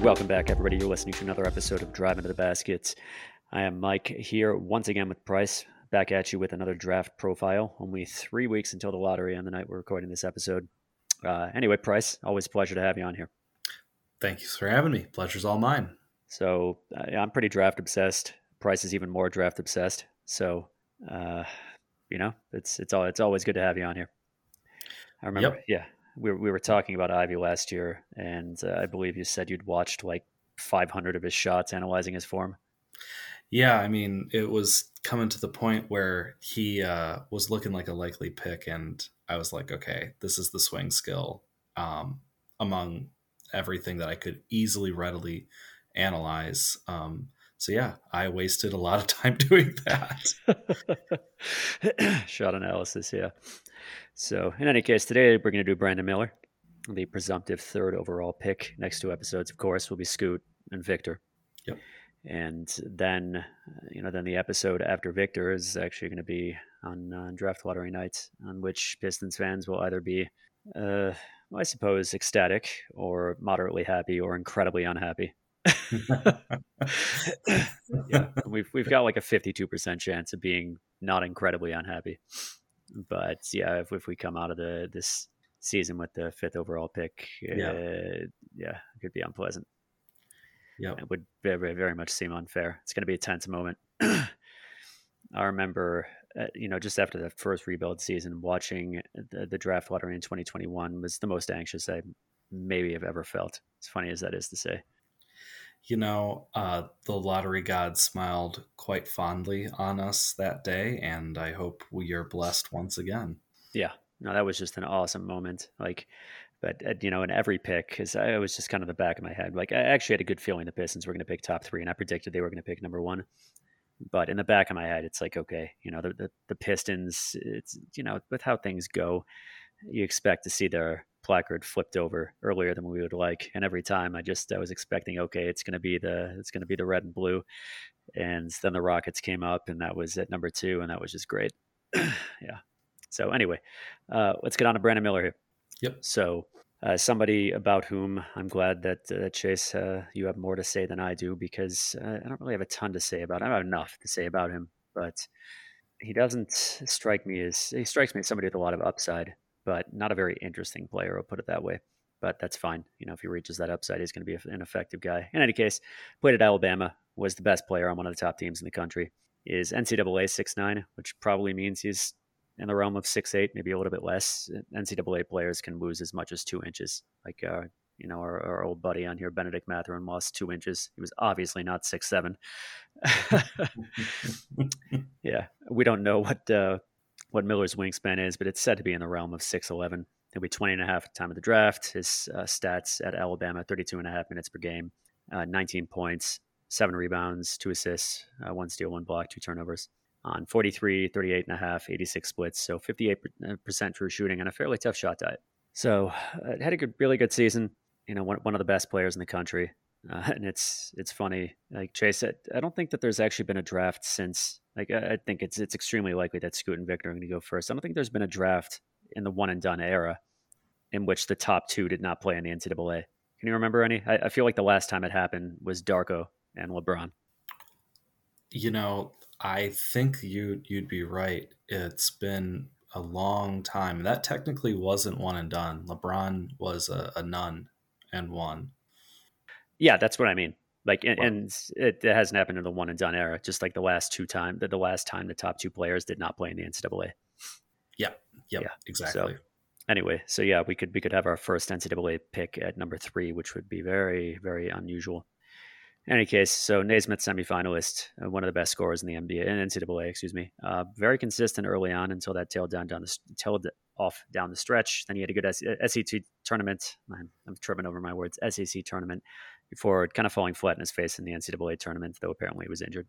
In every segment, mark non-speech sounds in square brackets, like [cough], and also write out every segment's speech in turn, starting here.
Welcome back, everybody. You're listening to another episode of Drive Into the Baskets. I am Mike here once again with Price, back at you with another draft profile. Only three weeks until the lottery on the night we're recording this episode. Uh, anyway, Price, always a pleasure to have you on here. Thank you for having me. Pleasure's all mine. So uh, I'm pretty draft obsessed. Price is even more draft obsessed. So, uh, you know, it's it's all it's always good to have you on here. I remember, yep. yeah, we were, we were talking about Ivey last year, and uh, I believe you said you'd watched like 500 of his shots, analyzing his form. Yeah, I mean, it was coming to the point where he uh, was looking like a likely pick, and I was like, okay, this is the swing skill um, among everything that I could easily, readily analyze. Um, so yeah, I wasted a lot of [laughs] time doing that. [laughs] Shot analysis, yeah. So, in any case, today we're going to do Brandon Miller, the presumptive third overall pick. Next two episodes, of course, will be Scoot and Victor. Yep. And then, you know, then the episode after Victor is actually going to be on uh, draft lottery night, on which Pistons fans will either be, uh, I suppose, ecstatic or moderately happy or incredibly unhappy. [laughs] [laughs] yeah, we've we've got like a fifty-two percent chance of being not incredibly unhappy. But yeah, if, if we come out of the this season with the fifth overall pick, yeah, uh, yeah, it could be unpleasant. Yeah, it would very very much seem unfair. It's going to be a tense moment. [clears throat] I remember, uh, you know, just after the first rebuild season, watching the, the draft lottery in 2021 was the most anxious I maybe have ever felt. As funny as that is to say you know, uh, the lottery god smiled quite fondly on us that day, and I hope we are blessed once again. Yeah, no, that was just an awesome moment. Like, but uh, you know, in every pick, because I was just kind of the back of my head. Like, I actually had a good feeling the Pistons were going to pick top three, and I predicted they were going to pick number one. But in the back of my head, it's like, okay, you know, the, the, the Pistons, it's you know, with how things go, you expect to see their placard flipped over earlier than we would like. And every time I just I was expecting, okay, it's gonna be the it's gonna be the red and blue. And then the Rockets came up and that was at number two, and that was just great. [clears throat] yeah. So anyway, uh, let's get on to Brandon Miller here. Yep. So uh, somebody about whom I'm glad that uh, Chase, uh, you have more to say than I do because uh, I don't really have a ton to say about him. I have enough to say about him, but he doesn't strike me as he strikes me as somebody with a lot of upside but not a very interesting player. I'll put it that way. But that's fine. You know, if he reaches that upside, he's going to be an effective guy. In any case, played at Alabama, was the best player on one of the top teams in the country. Is NCAA six nine, which probably means he's in the realm of six eight, maybe a little bit less. NCAA players can lose as much as two inches. Like uh, you know, our, our, old buddy on here, Bennedict Mathurin, lost two inches. He was obviously not six seven. [laughs] yeah, we don't know what uh, what Miller's wingspan is, but it's said to be in the realm of 6'11. He'll be 20 and a half at the time of the draft. His uh, stats at Alabama 32 and a half minutes per game, uh, 19 points, seven rebounds, two assists, uh, one steal, one block, two turnovers on 43, 38 and a half, 86 splits. So 58% uh, true shooting and a fairly tough shot diet. So uh, had a good, really good season. You know, one, one of the best players in the country. Uh, [laughs] and it's it's funny, like Chase said, I don't think that there's actually been a draft since. Like I think it's it's extremely likely that Scoot and Victor are going to go first. I don't think there's been a draft in the one and done era in which the top two did not play in the NCAA. Can you remember any? I, I feel like the last time it happened was Darko and LeBron. You know, I think you you'd be right. It's been a long time. That technically wasn't one and done. LeBron was a, a none and one. Yeah, that's what I mean. Like, and, wow. and it, it, hasn't happened in the one and done era. Just like the last two time, the, the last time the top two players did not play in the NCAA. Yeah. Yep, yeah. Exactly. So, anyway, so yeah, we could we could have our first NCAA pick at number three, which would be very very unusual. In any case, so Naismith semifinalist, uh, one of the best scorers in the NBA in NCAA, excuse me. Uh, very consistent early on until that tailed down down the tailed off down the stretch. Then he had a good SEC tournament. I'm, I'm tripping over my words. SEC tournament before kind of falling flat in his face in the NCAA tournament, though apparently he was injured.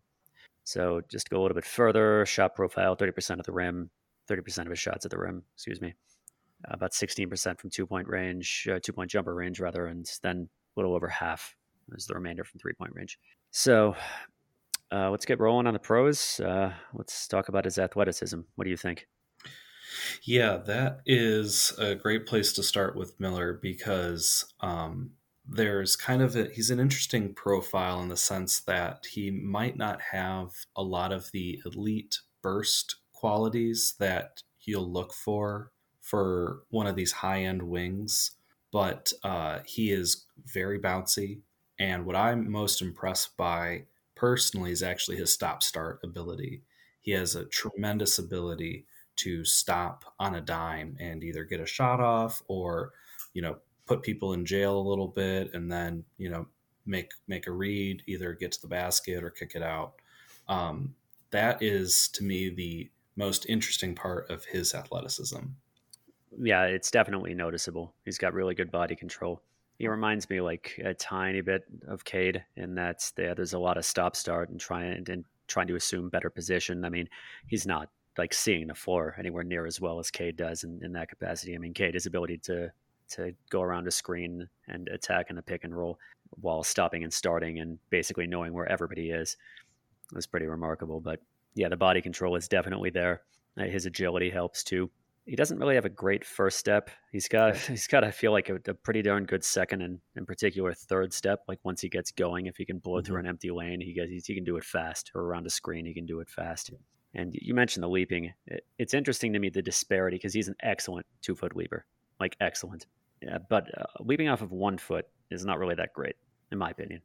So just to go a little bit further, shot profile, 30% of the rim, 30% of his shots at the rim, excuse me. Uh, about 16% from two point range, uh, two point jumper range, rather, and then a little over half is the remainder from three point range. So uh, let's get rolling on the pros. Uh, let's talk about his athleticism. What do you think? Yeah, that is a great place to start with Miller because um, there's kind of a, he's an interesting profile in the sense that he might not have a lot of the elite burst qualities that you'll look for for one of these high end wings, but uh, he is very bouncy. And what I'm most impressed by personally is actually his stop start ability. He has a tremendous ability to stop on a dime and either get a shot off or, you know, put people in jail a little bit and then, you know, make make a read, either get to the basket or kick it out. Um, that is to me the most interesting part of his athleticism. Yeah, it's definitely noticeable. He's got really good body control. He reminds me like a tiny bit of Cade in that there, there's a lot of stop start and trying and trying to assume better position. I mean, he's not like seeing the floor anywhere near as well as Cade does in, in that capacity. I mean, Cade, his ability to to go around a screen and attack in the pick and roll while stopping and starting and basically knowing where everybody is was pretty remarkable. But yeah, the body control is definitely there. Uh, his agility helps too he doesn't really have a great first step. He's got [laughs] he's got I feel like a, a, pretty darn good second and in particular third step. Like once he gets going, if he can blow mm-hmm. through an empty lane, he gets he can do it fast or around a screen, he can do it fast. And you mentioned the leaping. it's interesting to me the disparity because he's an excellent two foot leaper, like excellent. Yeah, but uh, leaping off of one foot is not really that great, in my opinion.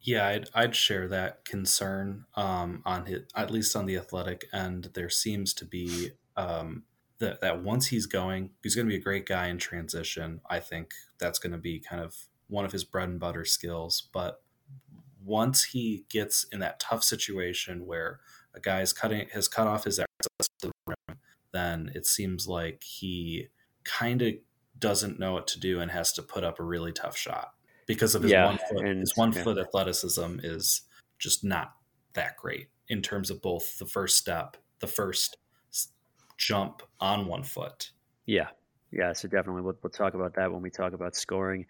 Yeah, I'd, I'd share that concern um, on his, at least on the athletic end. There seems to be um, that that once he's going, he's going to be a great guy in transition. I think that's going to be kind of one of his bread and butter skills. But once he gets in that tough situation where a guy's cutting has cut off his access to the rim, then it seems like he kind of doesn't know what to do and has to put up a really tough shot because of his yeah, one foot. And, his one yeah. foot athleticism is just not that great in terms of both the first step, the first jump on one foot. Yeah. Yeah. So definitely we'll, we'll talk about that when we talk about scoring.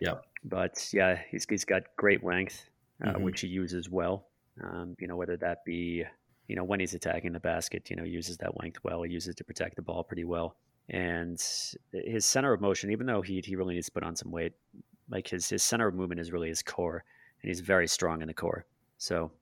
Yeah. But yeah, he's, he's got great length, uh, mm-hmm. which he uses well. Um, you know, whether that be, you know, when he's attacking the basket, you know, uses that length well. He uses it to protect the ball pretty well. And his center of motion, even though he, he really needs to put on some weight, like his, his center of movement is really his core, and he's very strong in the core. So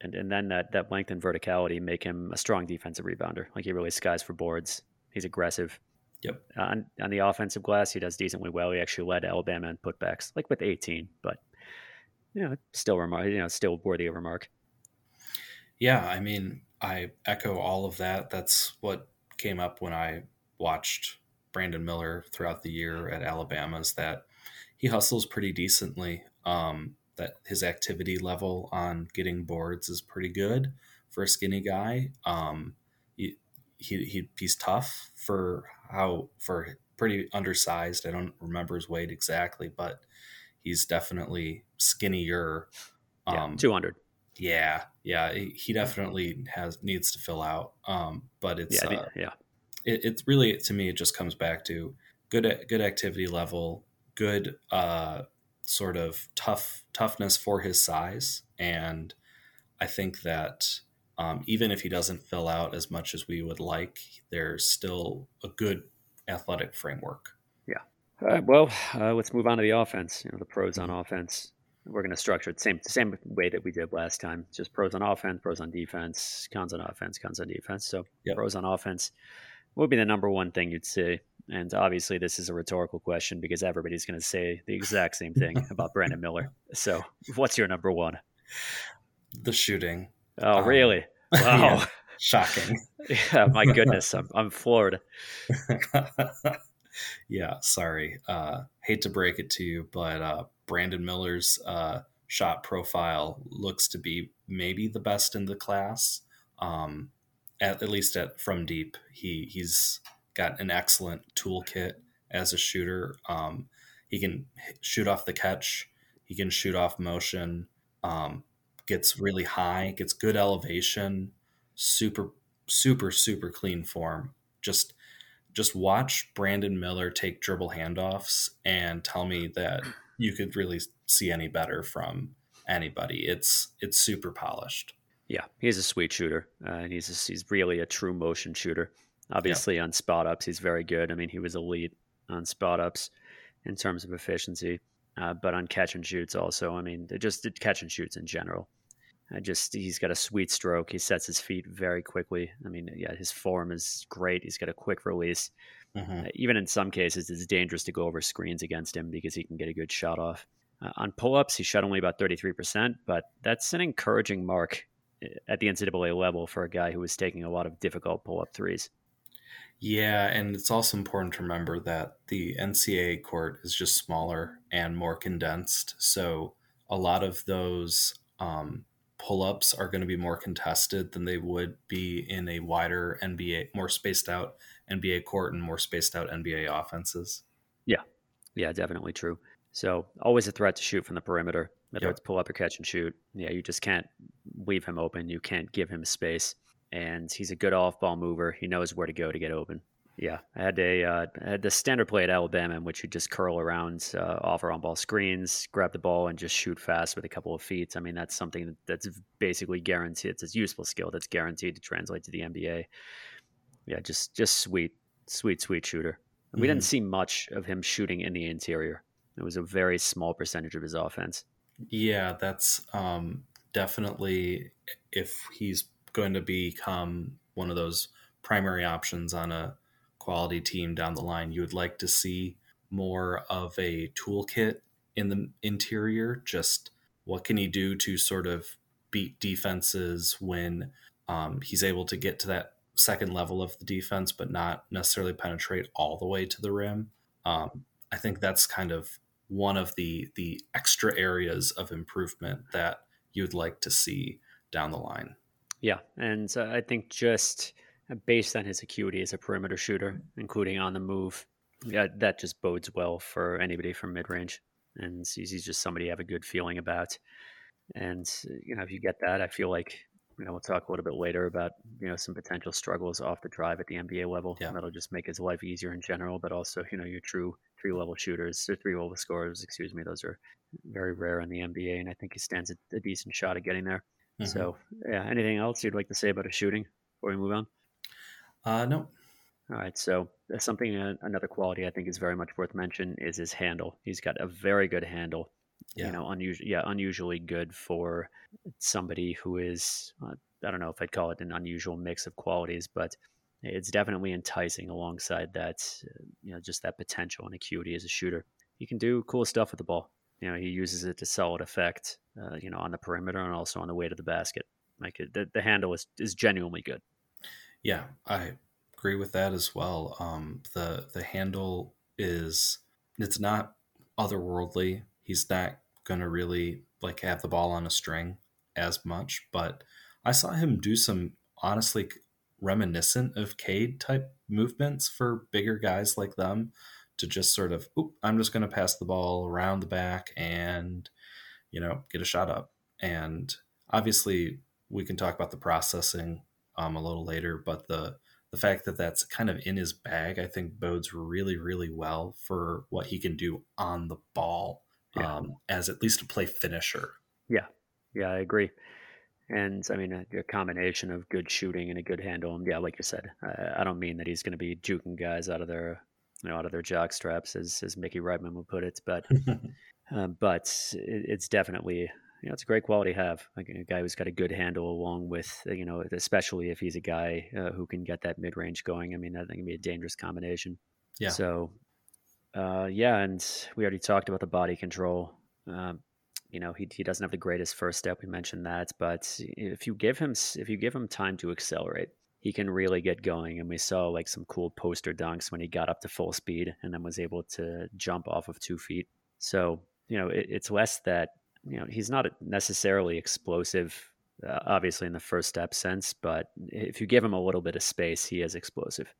and and then that that length and verticality make him a strong defensive rebounder. Like he really skies for boards. He's aggressive. Yep. Uh, on, on the offensive glass, he does decently well. He actually led Alabama in putbacks, like with 18, but you know, still remark, you know, still worthy of remark. Yeah, I mean, I echo all of that. That's what came up when I watched Brandon Miller throughout the year at Alabama. Is that he hustles pretty decently. Um, that his activity level on getting boards is pretty good for a skinny guy. Um, he, he, he he's tough for how for pretty undersized. I don't remember his weight exactly, but he's definitely skinnier. Um, yeah, two hundred. Yeah, yeah, he definitely has needs to fill out. Um, but it's yeah, uh, yeah. It, it's really to me it just comes back to good good activity level, good uh, sort of tough toughness for his size, and I think that um, even if he doesn't fill out as much as we would like, there's still a good athletic framework. Yeah. All right. Well, uh, let's move on to the offense. You know, the pros on offense. We're going to structure it same same way that we did last time. Just pros on offense, pros on defense, cons on offense, cons on defense. So yep. pros on offense would be the number one thing you'd say and obviously, this is a rhetorical question because everybody's going to say the exact same thing [laughs] about Brandon Miller. So, what's your number one? The shooting. Oh, um, really? [laughs] Wow. Yeah, shocking. [laughs] yeah, my goodness. I'm, I'm floored. yeah, sorry. Uh, hate to break it to you, but uh, Brandon Miller's uh, shot profile looks to be maybe the best in the class. Um, at, at least at from deep, he he's got an excellent toolkit as a shooter. Um, he can shoot off the catch. He can shoot off motion. Um, gets really high. Gets good elevation. Super, super, super clean form. Just, just watch Brandon Miller take dribble handoffs and tell me that you could really see any better from anybody. It's it's super polished. Yeah, he's a sweet shooter, uh, and he's a, he's really a true motion shooter. Obviously, yeah. on spot ups, he's very good. I mean, he was elite on spot ups in terms of efficiency. uh, but on catch and shoots also. I mean, just catch and shoots in general. I just he's got a sweet stroke. He sets his feet very quickly. I mean, yeah, his form is great. He's got a quick release. Mm-hmm. Uh, even in some cases, it's dangerous to go over screens against him because he can get a good shot off. Uh, on pull ups, he shot only about 33%, but that's an encouraging mark at the NCAA level for a guy who was taking a lot of difficult pull up threes. Yeah, and it's also important to remember that the NCAA court is just smaller and more condensed. So a lot of those um, pull ups are going to be more contested than they would be in a wider NBA, more spaced out NBA court and more spaced out NBA offenses. Yeah, yeah, definitely true. So always a threat to shoot from the perimeter, whether yep. it's pull up or catch and shoot. Yeah, you just can't leave him open. You can't give him space and he's a good off ball mover. He knows where to go to get open. Yeah, I had a uh, I had the standard play at Alabama in which you just curl around uh, off or on ball screens, grab the ball, and just shoot fast with a couple of feet. I mean, that's something that's basically guaranteed. It's a useful skill that's guaranteed to translate to the NBA. Yeah, just just sweet, sweet, sweet shooter. Mm-hmm. We didn't mm-hmm. see much of him shooting in the interior. It was a very small percentage of his offense. Yeah, that's um, definitely if he's going to become one of those primary options on a quality team down the line. You would like to see more of a toolkit in the interior. Just what can he do to sort of beat defenses when um, he's able to get to that second level of the defense, but not necessarily penetrate all the way to the rim. Um, I think that's kind of one of the the extra areas of improvement that you'd like to see down the line. Yeah, and uh, I think just based on his acuity as a perimeter shooter, including on the move, yeah, that just bodes well for anybody from mid range. And he's, just somebody you have a good feeling about. And you know, if you get that, I feel like you know we'll talk a little bit later about you know some potential struggles off the drive at the NBA level. Yeah. That'll just make his life easier in general, but also you know your true three level shooters or three level scorers, excuse me, those are very rare in the NBA, and I think he stands a, a decent shot at getting there. Mm-hmm. So, yeah, anything else you'd like to say about his shooting before we move on? Uh, no. All right. So, something, uh, another quality I think is very much worth mention is his handle. He's got a very good handle. Yeah. You know, unusual, yeah, unusually good for somebody who is, uh, I don't know if I'd call it an unusual mix of qualities, but it's definitely enticing alongside that, you know, just that potential and acuity as a shooter. He can do cool stuff with the ball you know he uses it to solid effect uh, you know on the perimeter and also on the way to the basket like the, the handle is, is genuinely good yeah i agree with that as well um, the the handle is it's not otherworldly he's not gonna really like have the ball on a string as much but i saw him do some honestly reminiscent of cade type movements for bigger guys like them to just sort of, oop, I'm just going to pass the ball around the back and, you know, get a shot up. And obviously, we can talk about the processing um, a little later, but the the fact that that's kind of in his bag, I think bodes really, really well for what he can do on the ball yeah. um, as at least a play finisher. Yeah, yeah, I agree. And I mean, a, a, combination of good shooting and a good handle. And yeah, like you said, I, I don't mean that he's going to be juking guys out of their you know, out of their jock straps, as as Mickey Reitman would put it. But um, [laughs] but it, it's definitely you know it's a great quality to have like a guy who's got a good handle along with uh, you know especially if he's a guy uh, who can get that mid range going. I mean that can be a dangerous combination. Yeah. So uh, yeah, and we already talked about the body control. Um, you know he, he doesn't have the greatest first step. We mentioned that, but if you give him if you give him time to accelerate, he can really get going. And we saw like some cool poster dunks when he got up to full speed and then was able to jump off of two feet. So, you know, it, it's less that, you know, he's not necessarily explosive, uh, obviously in the first step sense, but if you give him a little bit of space, he is explosive.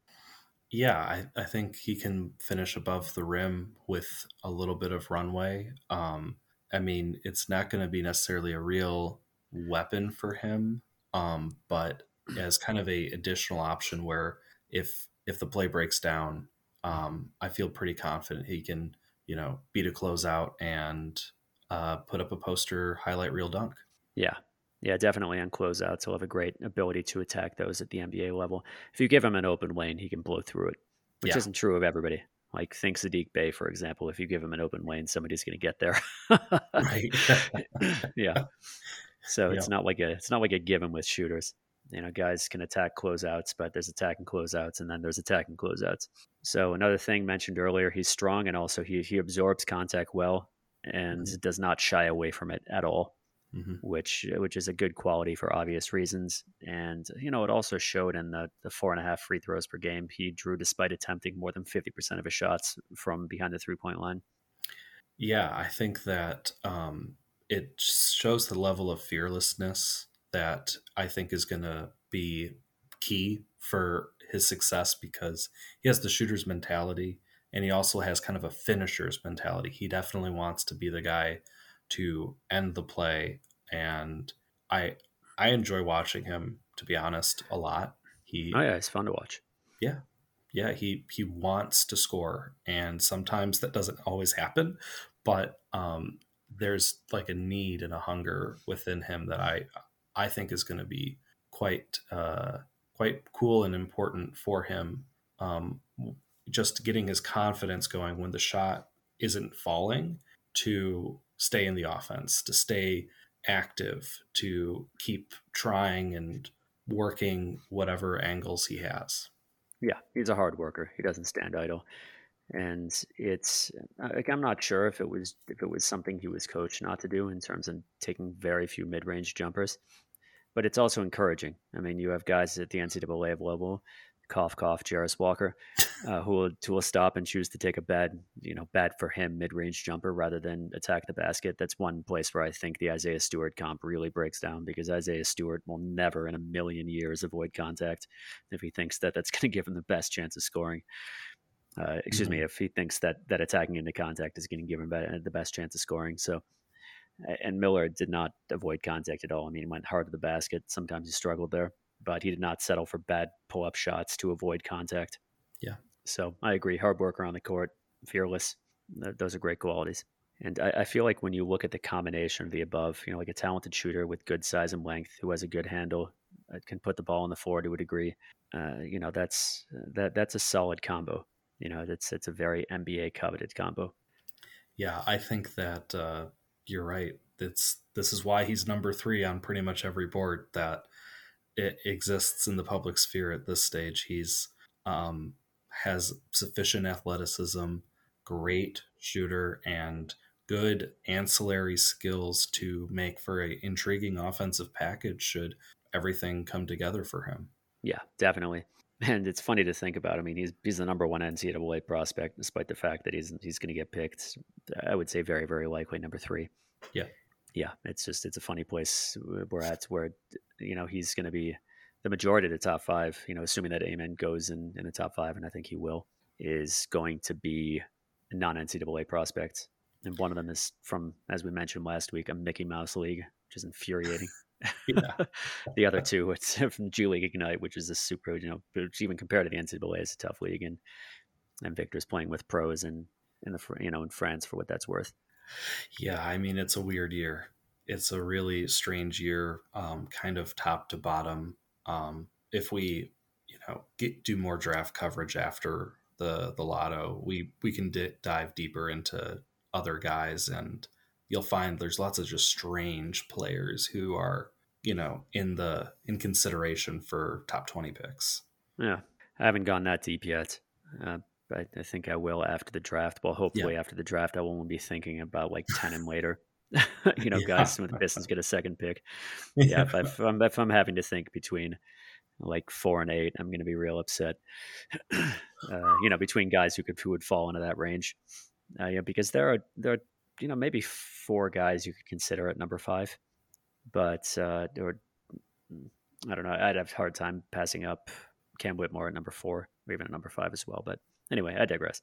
Yeah, I, I think he can finish above the rim with a little bit of runway. Um, I mean, it's not going to be necessarily a real weapon for him, um, but as kind of a additional option where if if the play breaks down, um, I feel pretty confident he can you know beat a closeout and uh, put up a poster highlight reel dunk. Yeah, yeah, definitely on closeouts. He'll have a great ability to attack those at the NBA level. If you give him an open lane, he can blow through it, which yeah. isn't true of everybody. Like think Saddiq Bey, for example. If you give him an open lane, somebody's going to get there. right. [laughs] yeah. So it's not like a it's not like a given with shooters. You know, guys can attack closeouts, but there's attack and closeouts, and then there's attack and closeouts. So another thing mentioned earlier, he's strong and also he he absorbs contact well and mm-hmm. does not shy away from it at all mm-hmm. which which is a good quality for obvious reasons. And you know, it also showed in the the four and a half free throws per game he drew despite attempting more than fifty percent of his shots from behind the three point line. Yeah, I think that um, it shows the level of fearlessness that I think is going to be key for his success because he has the shooter's mentality and he also has kind of a finisher's mentality. He definitely wants to be the guy to end the play and I I enjoy watching him to be honest a lot. He Oh yeah, it's fun to watch. Yeah. Yeah, he he wants to score and sometimes that doesn't always happen, but um there's like a need and a hunger within him that I I think is going to be quite uh quite cool and important for him um just getting his confidence going when the shot isn't falling to stay in the offense, to stay active, to keep trying and working whatever angles he has. Yeah, he's a hard worker. He doesn't stand idle. And it's like I'm not sure if it was if it was something he was coached not to do in terms of taking very few mid-range jumpers, but it's also encouraging. I mean, you have guys at the NCAA level cough cough Jarace Walker, uh, who will who will stop and choose to take a bad you know bad for him mid range jumper rather than attack the basket. That's one place where I think the Isaiah Stewart comp really breaks down because Isaiah Stewart will never in a million years avoid contact if he thinks that that's [laughs] going to give him the best chance of scoring. Uh, excuse mm-hmm. me, if he thinks that that attacking into contact is going to give him the best chance of scoring. So and Miller did not avoid contact at all. I mean, he went hard to the basket. Sometimes he struggled there but he did not settle for bad pull up shots to avoid contact. Yeah. So I agree. Hard worker on the court, fearless. Those are great qualities. And I, I, feel like when you look at the combination of the above, you know, like a talented shooter with good size and length who has a good handle, uh, can put the ball on the floor to a degree, uh, you know, that's that that's a solid combo. You know, that's it's a very NBA coveted combo. Yeah, I think that uh, you're right. It's this is why he's number three on pretty much every board. That it exists in the public sphere at this stage. He's um, has sufficient athleticism, great shooter, and good ancillary skills to make for a intriguing offensive package. Should everything come together for him? Yeah, definitely. [laughs] And it's funny to think about. I mean, he's he's the number one NCAA prospect, despite the fact that he's he's going to get picked. I would say very very likely number three. Yeah, yeah. It's just it's a funny place we're at where you know he's going to be the majority of the top five. You know, assuming that Amen goes in in the top five, and I think he will, is going to be a non NCAA prospects, and one of them is from, as we mentioned last week, a Mickey Mouse league, which is infuriating. [laughs] [laughs] the other two, it's [laughs] from G League Ignite, which is a super, you know, which even compared to the NCAA, is a tough league, and and Victor's playing with pros and in the you know in France for what that's worth. Yeah, I mean it's a weird year it's a really strange year, um, kind of top to bottom. Um, if we, you know, get, do more draft coverage after the the lotto, we we can di- dive deeper into other guys, and you'll find there's lots of just strange players who are, you know, in the in consideration for top twenty picks. Yeah, I haven't gone that deep yet. Uh, I, I, think I will after the draft. Well, hopefully yeah. after the draft, I won't be thinking about like ten and later. [laughs] you know, yeah. guys when the [laughs] Pistons get a second pick. [laughs] Yeah, if, I, if, I'm, if I'm having to think between like four and eight, I'm going to be real upset. [clears throat] uh, you know, between guys who could who would fall into that range. Uh, yeah, because there are there are you know maybe four guys you could consider at number five, but uh, or I don't know. I'd have a hard time passing up Cam Whitmore at number four, or even at number five as well. But anyway, I digress.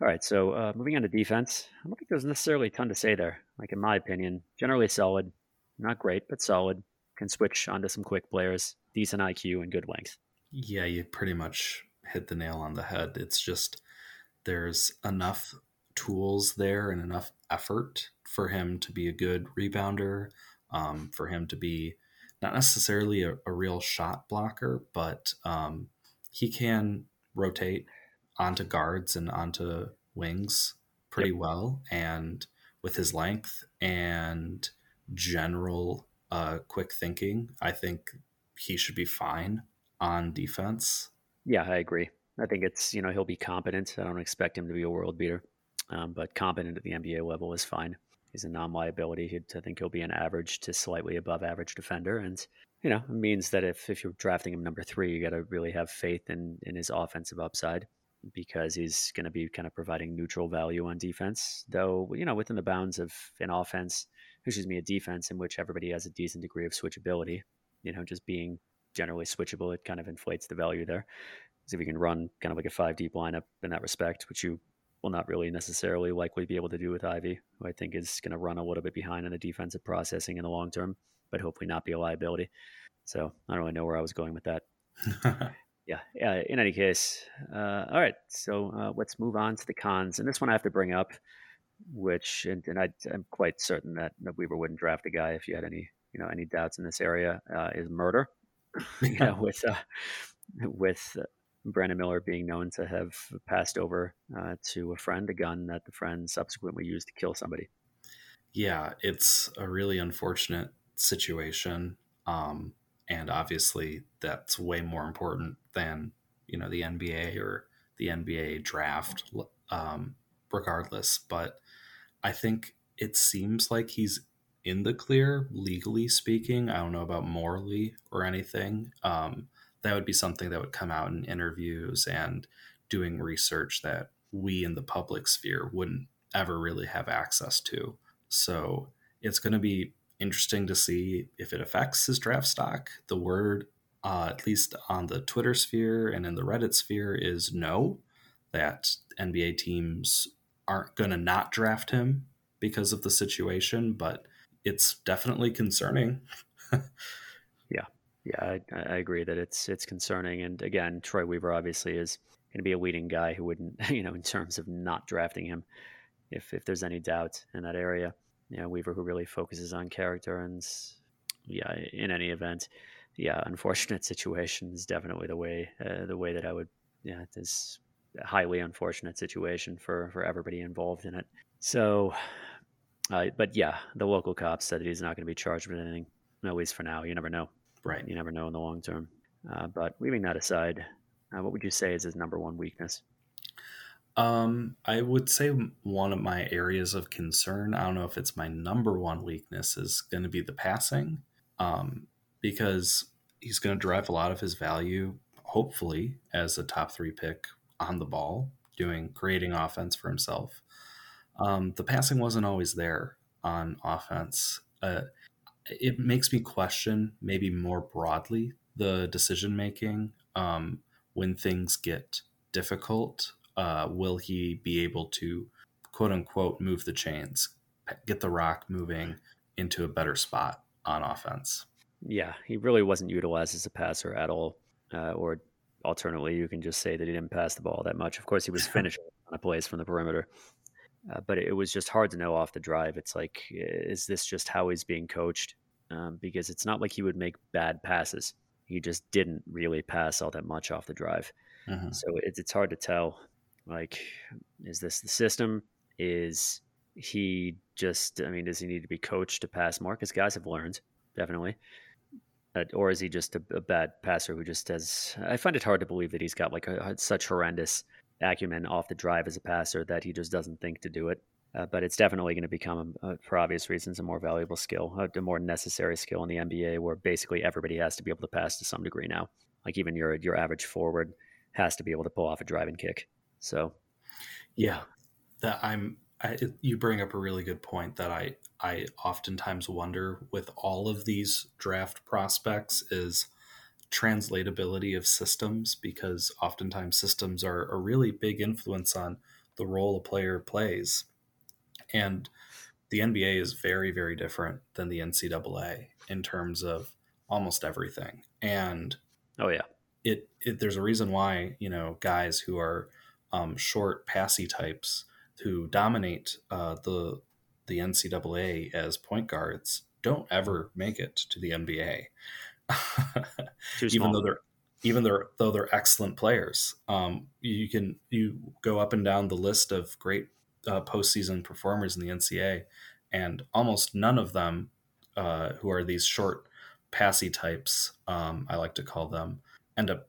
All right, so uh, moving on to defense, I don't think there's necessarily a ton to say there. Like in my opinion, generally solid, not great, but solid. Can switch onto some quick players, decent IQ and good length. Yeah, you pretty much hit the nail on the head. It's just there's enough tools there and enough effort for him to be a good rebounder, um, for him to be not necessarily a, a real shot blocker, but um, he can rotate onto guards and onto wings pretty yep. well. And with his length and general uh, quick thinking, I think he should be fine on defense. Yeah, I agree. I think it's, you know, he'll be competent. I don't expect him to be a world beater, um, but competent at the NBA level is fine. He's a non liability. I think he'll be an average to slightly above average defender. And, you know, it means that if, if you're drafting him number three, you got to really have faith in, in his offensive upside because he's going to be kind of providing neutral value on defense, though, you know, within the bounds of an offense, excuse me, a defense in which everybody has a decent degree of switchability, you know, just being generally switchable, it kind of inflates the value there. Because if you can run kind of like a five deep lineup in that respect, which you will not really necessarily likely be able to do with Ivey, who I think is going to run a little bit behind in the defensive processing in the long term, but hopefully not be a liability. So I don't really know where I was going with that. [laughs] yeah, yeah. In any case, uh, all right. So uh, let's move on to the cons, and this one I have to bring up, which and, and I, am quite certain that, Weaver wouldn't draft a guy if you had any you know any doubts in this area uh, is murder. [laughs] [laughs] you know, with uh, with uh, Brandon Miller being known to have passed over uh, to a friend a gun that the friend subsequently used to kill somebody. Yeah, it's a really unfortunate situation. Um, and obviously, that's way more important than, you know, the NBA or the NBA draft, um, regardless. But I think it seems like he's in the clear, legally speaking. I don't know about morally or anything. Um, that would be something that would come out in interviews and doing research that we in the public sphere wouldn't ever really have access to. So it's going to be interesting to see if it affects his draft stock. The word, uh, at least on the Twitter sphere and in the Reddit sphere, is no, that NBA teams aren't going to not draft him because of the situation, but it's definitely concerning. [laughs] yeah, yeah, I, I, agree that it's it's concerning. And again, Troy Weaver obviously is going to be a leading guy who wouldn't, [laughs] you know, in terms of not drafting him, if if there's any doubt in that area. You know, Weaver who really focuses on character and yeah, in any event, yeah, unfortunate [laughs] situation is definitely the way uh, the way that I would yeah, this highly unfortunate situation for for everybody involved in it. So, uh, but yeah, the local cops said that he's not going to be charged with anything, at least for now. You never know. Right. You never know in the long term. Uh, but leaving that aside, uh, what would you say is his number one weakness? Um, I would say one of my areas of concern, I don't know if it's my number one weakness, is going to be the passing. Um, because he's going to drive a lot of his value, hopefully, as a top three pick on the ball, doing creating offense for himself. Um, the passing wasn't always there on offense. Uh, it makes me question maybe more broadly the decision making um, when things get difficult. Uh, will he be able to quote unquote move the chains, get the rock moving into a better spot on offense? Yeah, he really wasn't utilized as a passer at all. Uh, or alternately, you can just say that he didn't pass the ball that much. Of course, he was [laughs] finishing on a plays from the perimeter. Uh, but it was just hard to know off the drive. It's like, is this just how he's being coached? Um, because it's not like he would make bad passes. He just didn't really pass all that much off the drive. Uh-huh. So it's it's hard to tell. Like, is this the system? Is he just? I mean, does he need to be coached to pass more? Because guys have learned definitely. Uh, or is he just a, a, bad passer who just has? I find it hard to believe that he's got like a, such horrendous acumen off the drive as a passer that he just doesn't think to do it. Uh, but it's definitely going to become, uh, for obvious reasons, a more valuable skill, a, more necessary skill in the NBA, where basically everybody has to be able to pass to some degree now. Like even your your average forward has to be able to pull off a driving kick. So, yeah, that I'm. I, you bring up a really good point that I I oftentimes wonder with all of these draft prospects is translatability of systems because oftentimes systems are a really big influence on the role a player plays. And the NBA is very, very different than the NCAA in terms of almost everything. And oh yeah, it, it there's a reason why you know guys who are um, short, passy types who dominate uh, the the NCAA as point guards don't ever make it to the NBA [laughs] even though they're even though, though they're excellent players. Um, you can you go up and down the list of great uh, postseason performers in the NCAA, and almost none of them, uh, who are these short passy types, um, I like to call them, end up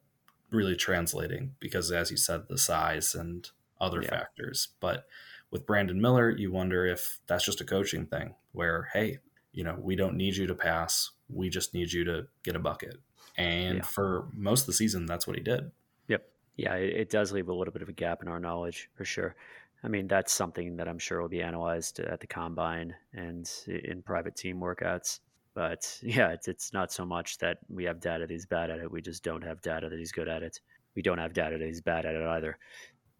really translating because, as you said, the size and other yeah. factors. But with Brandon Miller, you wonder if that's just a coaching thing where, hey, you know, we don't need you to pass. We just need you to get a bucket. And yeah. for most of the season, that's what he did. Yep. Yeah, it, it, does leave a little bit of a gap in our knowledge for sure. I mean, that's something that I'm sure will be analyzed at the combine and in private team workouts. But [laughs] yeah, it's, it's not so much that we have data that he's bad at it. We just don't have data that he's good at it. We don't have data that he's bad at it either.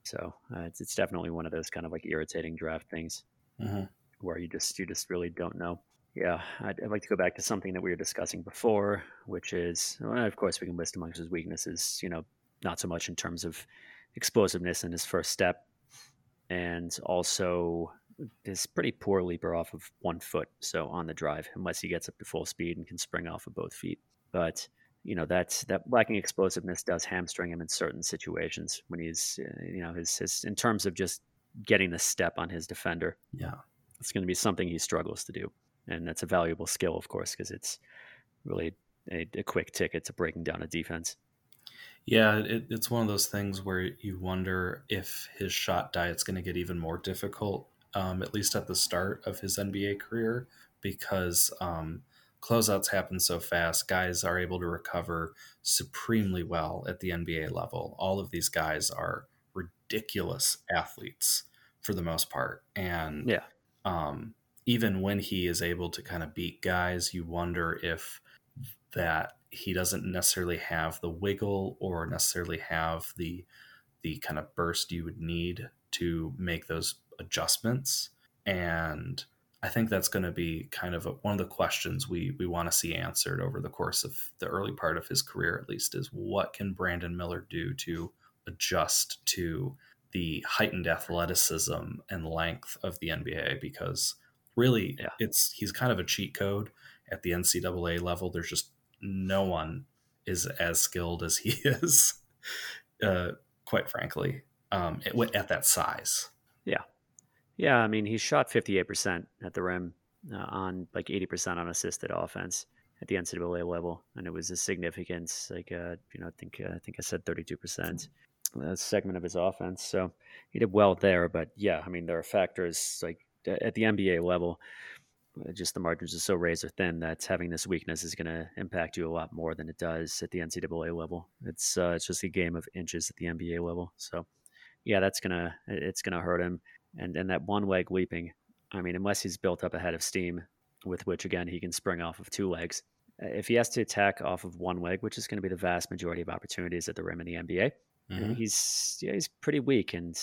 So uh, it's, it's definitely one of those kind of like irritating draft things mm-hmm. where you just you just really don't know. Yeah, I'd, I'd, like to go back to something that we were discussing before, which is, well, of course, we can list amongst his weaknesses. You know, not so much in terms of explosiveness in his first step, and also is pretty poor leaper off of one foot. So on the drive, unless he gets up to full speed and can spring off of both feet. But you know that's that lacking explosiveness does hamstring him in certain situations when he's uh, you know his, his in terms of just getting the step on his defender. Yeah, it's going to be something he struggles to do, and that's a valuable skill, of course, because it's really a, a, quick ticket to breaking down a defense. Yeah, it, it's one of those things where you wonder if his shot diet's going to get even more difficult, um, at least at the start of his NBA career, because um, closeouts happen so fast. Guys are able to recover supremely well at the NBA level. All of these guys are ridiculous athletes for the most part. And yeah. Um, even when he is able to kind of beat guys, you wonder if that he doesn't necessarily have the wiggle or necessarily have the the kind of burst you would need to make those adjustments. And I think that's going to be kind of a, one of the questions we we want to see answered over the course of the early part of his career, at least, is what can Brandon Miller do to adjust to the heightened athleticism and length of the NBA? Because really, yeah. it's he's kind of a cheat code at the NCAA level. There's just no one is as skilled as he [laughs] is, uh, quite frankly, um, at, at that size. Yeah, yeah, I mean, he shot 58% at the rim uh, on like 80% on assisted offense at the NCAA level, and it was a significant, like, uh, you know, I think uh, I think I said 32% uh, segment of his offense. So he did well there, but yeah, I mean, there are factors like at the NBA level. Uh, just the margins are so razor thin that having this weakness is going to impact you a lot more than it does at the NCAA level. It's uh, it's just a game of inches at the NBA level. So, yeah, that's gonna it's gonna hurt him and and that one leg leaping. I mean, unless he's built up a head of steam, with which again he can spring off of two legs. Uh, if he has to attack off of one leg, which is going to be the vast majority of opportunities at the rim in the NBA, mm-hmm. he's yeah, he's pretty weak, and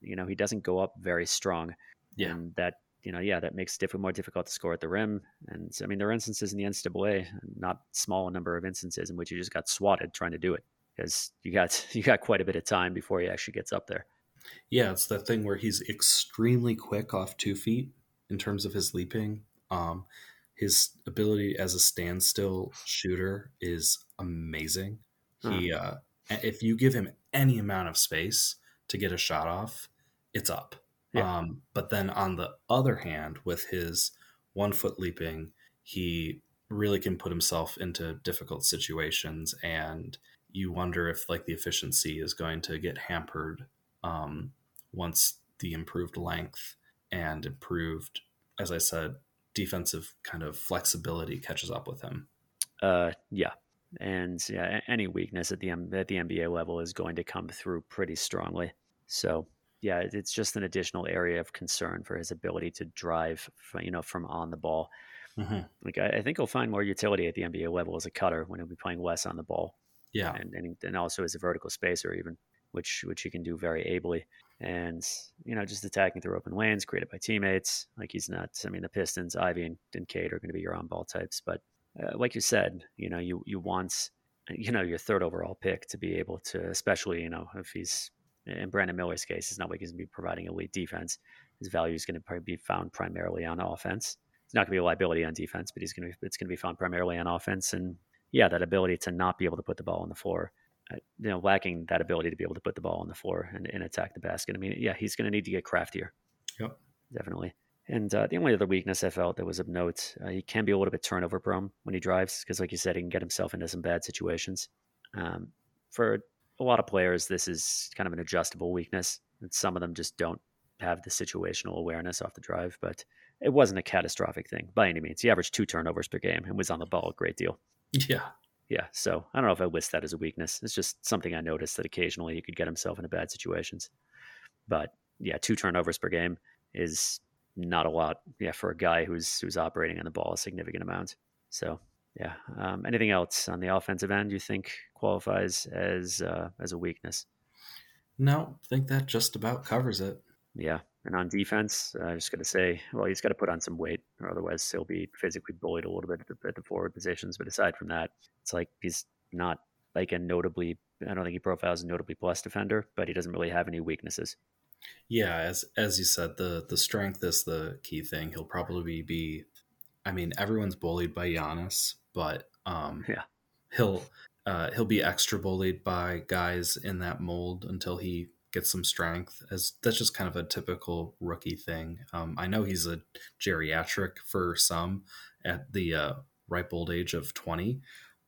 you know he doesn't go up very strong. Yeah, and that you know yeah that makes it more difficult to score at the rim. And I mean there are instances in the NCAA, not small number of instances in which you just got swatted trying to do it because you got [laughs] you got quite a bit of time before he actually gets up there. Yeah, it's that thing where he's extremely quick off two feet in terms of his leaping. Um, his ability as a standstill shooter is amazing. He, uh, if you give him any amount of space to get a shot off, it's up. Yeah. Um, but then on the other hand, with his one foot leaping, he really can put himself into difficult situations, and you wonder if like the efficiency is going to get hampered um, once the improved length and improved, as I said, defensive kind of flexibility catches up with him. Uh, yeah, and yeah, any weakness at the at the NBA level is going to come through pretty strongly. So yeah, it's just an additional area of concern for his ability to drive, you know, from on the ball. Mm-hmm. Like I, I, think he'll find more utility at the NBA level as a cutter when he'll be playing less on the ball. Yeah, and and, and also as a vertical spacer even which which he can do very ably. And you know, just attacking through open lanes created by teammates. Like he's not. I mean, the Pistons, Ivey and, and Cade are going to be your on-ball types, but uh, like you said, you know, you you want you know your third overall pick to be able to, especially you know if he's in Brandon Miller's case, it's not like he's going to be providing elite defense. His value is going to probably be found primarily on offense. It's not going to be a liability on defense, but he's going to be, it's going to be found primarily on offense. And yeah, that ability to not be able to put the ball on the floor, you know, lacking that ability to be able to put the ball on the floor and, and attack the basket. I mean, yeah, he's going to need to get craftier. Yep. Definitely. And uh, the only other weakness I felt that was of note, uh, he can be a little bit turnover prone when he drives because, like you said, he can get himself into some bad situations. Um, for a lot of players, this is kind of an adjustable weakness, and some of them just don't have the situational awareness off the drive. But it wasn't a catastrophic thing by any means. He averaged two turnovers per game and was on the ball a great deal. [laughs] Yeah. Yeah. So I don't know if I list that as a weakness. It's just something I noticed that occasionally he could get himself into bad situations. But yeah, two turnovers per game is not a lot. Yeah, for a guy who's who's operating on the ball a significant amount. So yeah. Um, anything else on the offensive end you think qualifies as uh, as a weakness? No, I think that just about covers it. Yeah. And on defense, I'm just going to say, well, he's got to put on some weight, or otherwise he'll be physically bullied a little bit at the, at the forward positions. But aside from that, it's like he's not like a notably. I don't think he profiles a notably plus defender, but he doesn't really have any weaknesses. Yeah, as as you said, the the strength is the key thing. He'll probably be. I mean, everyone's bullied by Giannis, but um, [laughs] yeah, he'll uh, he'll be extra bullied by guys in that mold until he gets some strength. As that's just kind of a typical rookie thing. Um, I know he's a geriatric for some at the uh, ripe old age of twenty,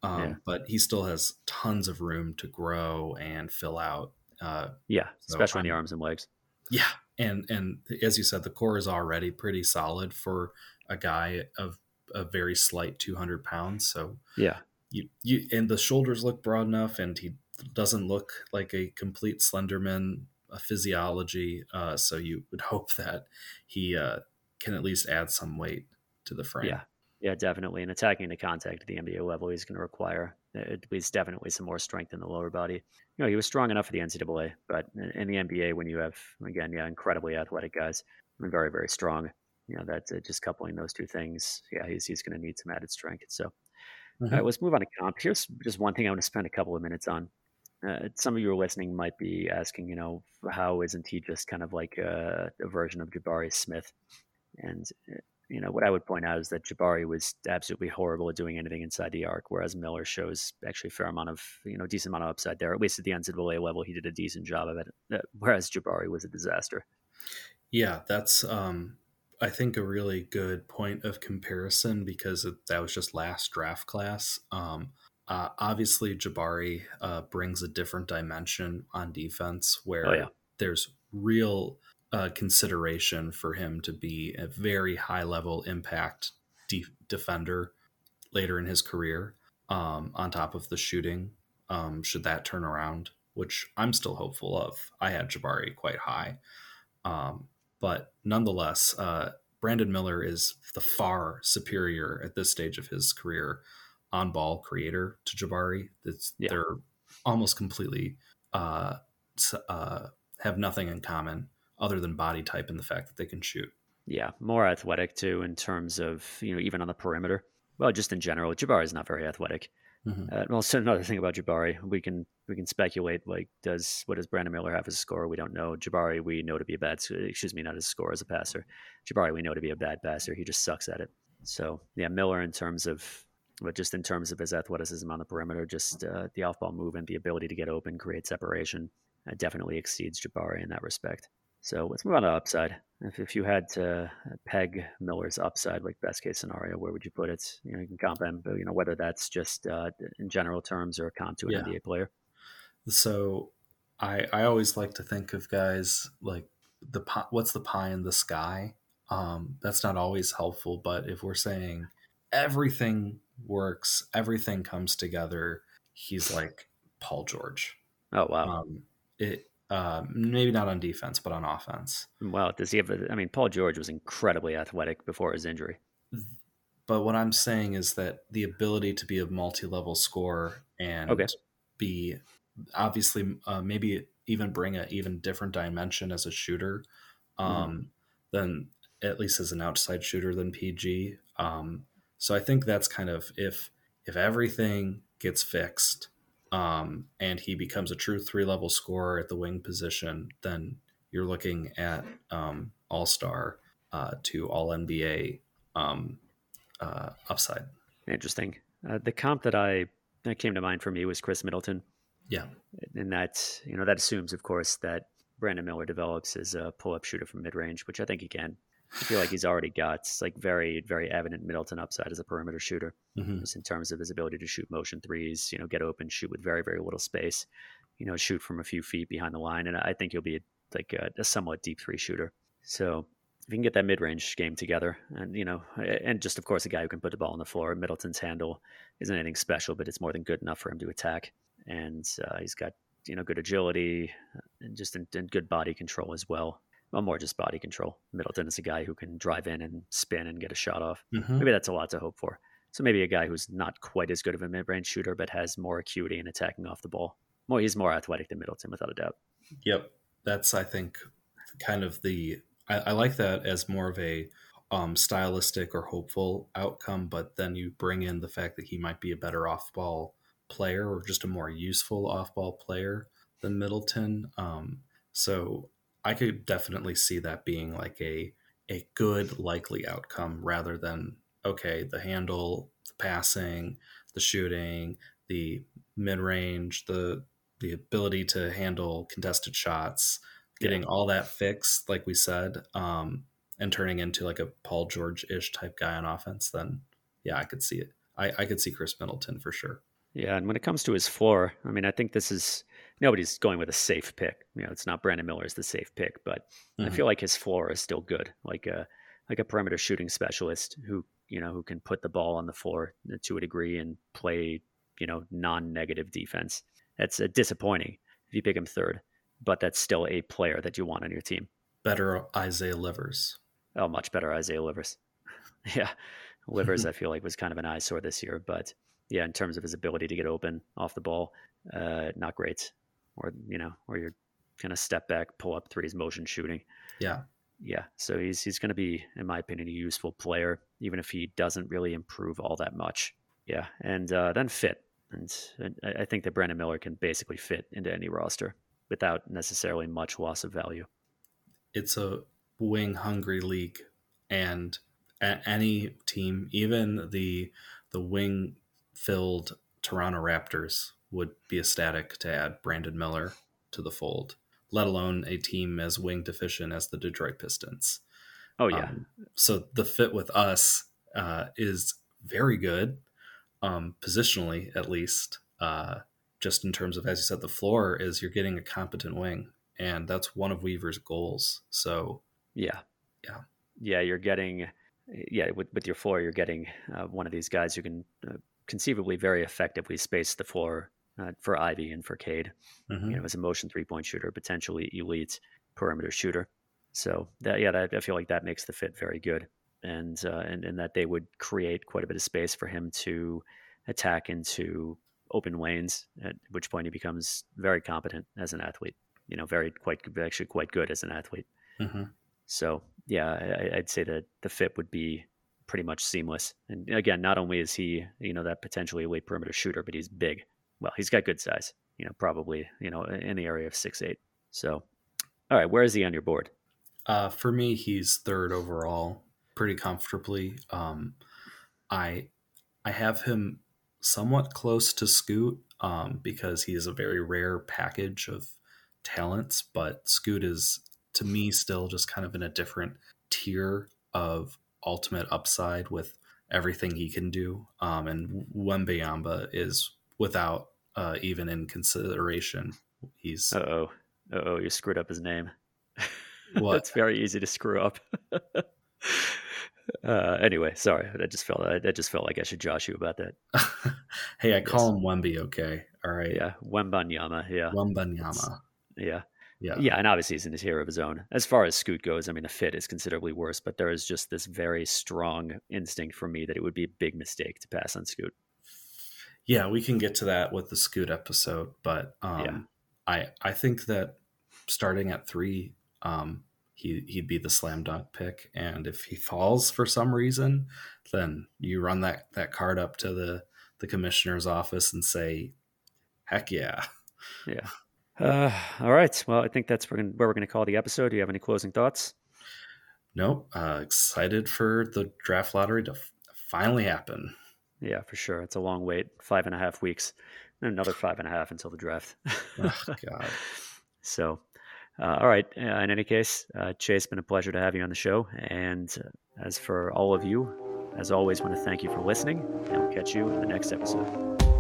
um, yeah. but he still has tons of room to grow and fill out. Uh, yeah, so especially in the arms and legs. Yeah, and and as you said, the core is already pretty solid for a guy of a very slight 200 pounds. So yeah, you you and the shoulders look broad enough, and he doesn't look like a complete Slenderman a physiology. Uh, so you would [laughs] hope that he uh, can at least add some weight to the frame. Yeah, yeah, definitely. And attacking the contact at the NBA level, he's going to require at least definitely some more strength in the lower body. You know, he was strong enough for the NCAA, but in the NBA, when you have again, yeah, incredibly athletic guys and very, very strong, you know, that's uh, just coupling those two things. Yeah, he's he's going to need some added strength. So, mm-hmm. all right, let's move on to comp. Here's just one thing I want to spend a couple of minutes on. Uh, some of you are listening might be asking, you know, how isn't he just kind of like a, a version of Jabari Smith? And uh, you know, what I would point out is that Jabari was absolutely horrible at doing anything inside the arc, whereas Miller shows actually a fair amount of, you know, decent amount of upside there. At least at the NCAA level, he did a decent job of it, uh, whereas Jabari was a disaster. Yeah, that's, um, I think, a really good point of comparison because that was just last draft class. Um, uh, obviously, Jabari uh, brings a different dimension on defense where oh, yeah. there's real uh, consideration for him to be a very high level impact de- defender later in his career. Um, on top of the shooting, um, should that turn around, which I'm still hopeful of. I had Jabari quite high, um, but nonetheless, uh, Brandon Miller is the far superior at this stage of his career on ball creator to Jabari. It's, yeah. They're almost completely uh, uh, have nothing in common other than body type and the fact that they can shoot. Yeah, more athletic too in terms of you know even on the perimeter. Well, just in general, Jabari is not very athletic. Mm-hmm. Uh, also, [laughs] another thing about Jabari, we can we can speculate like does what does Brandon Miller have as a score? We don't know. Jabari, we know to be a bad. Excuse me, not as a score as a passer. Jabari, we know to be a bad passer. He just sucks at it. So yeah, Miller in terms of, but just in terms of his athleticism on the perimeter, just uh, the off ball movement, the ability to get open, create separation, uh, definitely exceeds Jabari in that respect. So let's move on to upside. If, if you had to peg Miller's upside, like best case scenario, where would you put it? You know, you can comp him, but you know, whether that's just uh, in general terms or a comp to an yeah. NBA player. So I I always like to think of guys like the what's the pie in the sky. Um, that's not always helpful, but if we're saying everything works, everything comes together, he's like Paul George. Oh wow! Um, it uh, maybe not on defense, but on offense. Wow, does he have? A, I mean, Paul George was incredibly athletic before his injury. But what I'm saying is that the ability to be a multi-level scorer and okay. be obviously uh, maybe even bring an even different dimension as a shooter um, mm-hmm. than at least as an outside shooter than PG. Um, so I think that's kind of if if everything gets fixed um, and he becomes a true three level scorer at the wing position, then you're looking at um, all star uh, to all NBA um, uh, upside. Interesting. Uh, the comp that I that came to mind for me was Khris Middleton. Yeah. And that, you know, that assumes, of course, that Brandon Miller develops as a pull up shooter from mid range, which I think he can. I feel like he's already got like very, very evident Middleton upside as a perimeter shooter, mm-hmm. just in terms of his ability to shoot motion threes, you know, get open, shoot with very, very little space, you know, shoot from a few feet behind the line. And I think he'll be like a, a somewhat deep three shooter. So if you can get that mid range game together, and you know, and just of course a guy who can put the ball on the floor. Middleton's handle isn't anything special, but it's more than good enough for him to attack, and uh, he's got you know good agility and just in, in good body control as well. Well, more just body control. Middleton is a guy who can drive in and spin and get a shot off. Mm-hmm. Maybe that's a lot to hope for. So maybe a guy who's not quite as good of a mid-range shooter, but has more acuity in attacking off the ball. More, he's more athletic than Middleton, without a doubt. Yep, that's I think kind of the I, I like that as more of a um, stylistic or hopeful outcome, but then you bring in the fact that he might be a better off ball player or just a more useful off ball player than Middleton. Um, so I could definitely see that being like a a good likely outcome rather than okay the handle, the passing, the shooting, the mid range, the the ability to handle contested shots, getting yeah. all that fixed, like we said, um, and turning into like a Paul George ish type guy on offense, then yeah, I could see it. I, I could see Khris Middleton for sure. Yeah, and when it comes to his floor, I mean, I think this is nobody's going with a safe pick. You know, it's not Brandon Miller is the safe pick, but mm-hmm. I feel like his floor is still good, like a like a perimeter shooting specialist who you know who can put the ball on the floor to a degree and play you know non-negative defense. That's uh, disappointing if you pick him third but that's still a player that you want on your team. Better Isaiah Livers. Oh, much better Isaiah Livers. [laughs] yeah. Livers, I feel like, was kind of an eyesore this year, but yeah, in terms of his ability to get open off the ball, uh, not great. Or, you know, or you're kind of step back, pull up threes, motion shooting. Yeah. Yeah. So he's, he's going to be, in my opinion, a useful player, even if he doesn't really improve all that much. Yeah. And uh, then fit. And, and I think that Brandon Miller can basically fit into any roster without necessarily much loss of value. It's a wing hungry league, and at any team, even the the wing filled Toronto Raptors, would be ecstatic to add Brandon Miller to the fold. Let alone a team as wing deficient as the Detroit Pistons. Oh yeah. Um, so the fit with us uh, is very good, um, positionally at least. Uh, just in terms of as you said the floor is you're getting a competent wing and that's one of weaver's goals so yeah yeah yeah you're getting yeah with, with your floor you're getting uh, one of these guys who can uh, conceivably very effectively space the floor uh, for Ivey and for cade mm-hmm. you know as a motion three point shooter potentially elite perimeter shooter so that yeah that, i feel like that makes the fit very good and uh, and and that they would create quite a bit of space for him to attack into open lanes, at which point he becomes very competent as an athlete. You know, very quite actually quite good as an athlete. Mm-hmm. So yeah, I, would say that the fit would be pretty much seamless. And again, not only is he you know that potentially elite perimeter shooter, but he's big. Well, he's got good size. You know, probably you know in the area of six eight. So, all right, where is he on your board? Uh, for me, he's third overall, pretty comfortably. Um, I I have him somewhat close to Scoot um, because he is a very rare package of talents, but Scoot is to me still just kind of in a different tier of ultimate upside with everything he can do. Um, and Wembanyama is without uh, even in consideration. He's oh oh you screwed up his name. [laughs] What? It's very easy to screw up. [laughs] Uh, anyway, sorry. I just felt I, I, just felt like I should josh you about that. [laughs] hey, I call him Wemby. Okay, all right. Yeah, Wembanyama. Yeah, Wembanyama. Yeah. Yeah. Yeah, and obviously he's in a tier of his own. As far as Scoot goes, I mean, the fit is considerably worse, but there is just this very strong instinct for me that it would be a big mistake to pass on Scoot. Yeah, we can get to that with the Scoot episode, but um, yeah. I I think that starting at three, um, he he'd be the slam dunk pick. And if he falls for some reason, then you run that that card up to the the commissioner's office and say, "Heck yeah, yeah." Uh, all right. Well, I think that's where we're going to call the episode. Do you have any closing thoughts? Nope. Uh, excited for the draft lottery to f- finally happen. Yeah, for sure. It's a long wait. Five and a half weeks, and another five and a half until the draft. oh, [laughs] God. So, uh, all right. Uh, in any case, uh, Chase, been a pleasure to have you on the show. And uh, as for all of you, as always, want to thank you for listening, and we'll catch you in the next episode.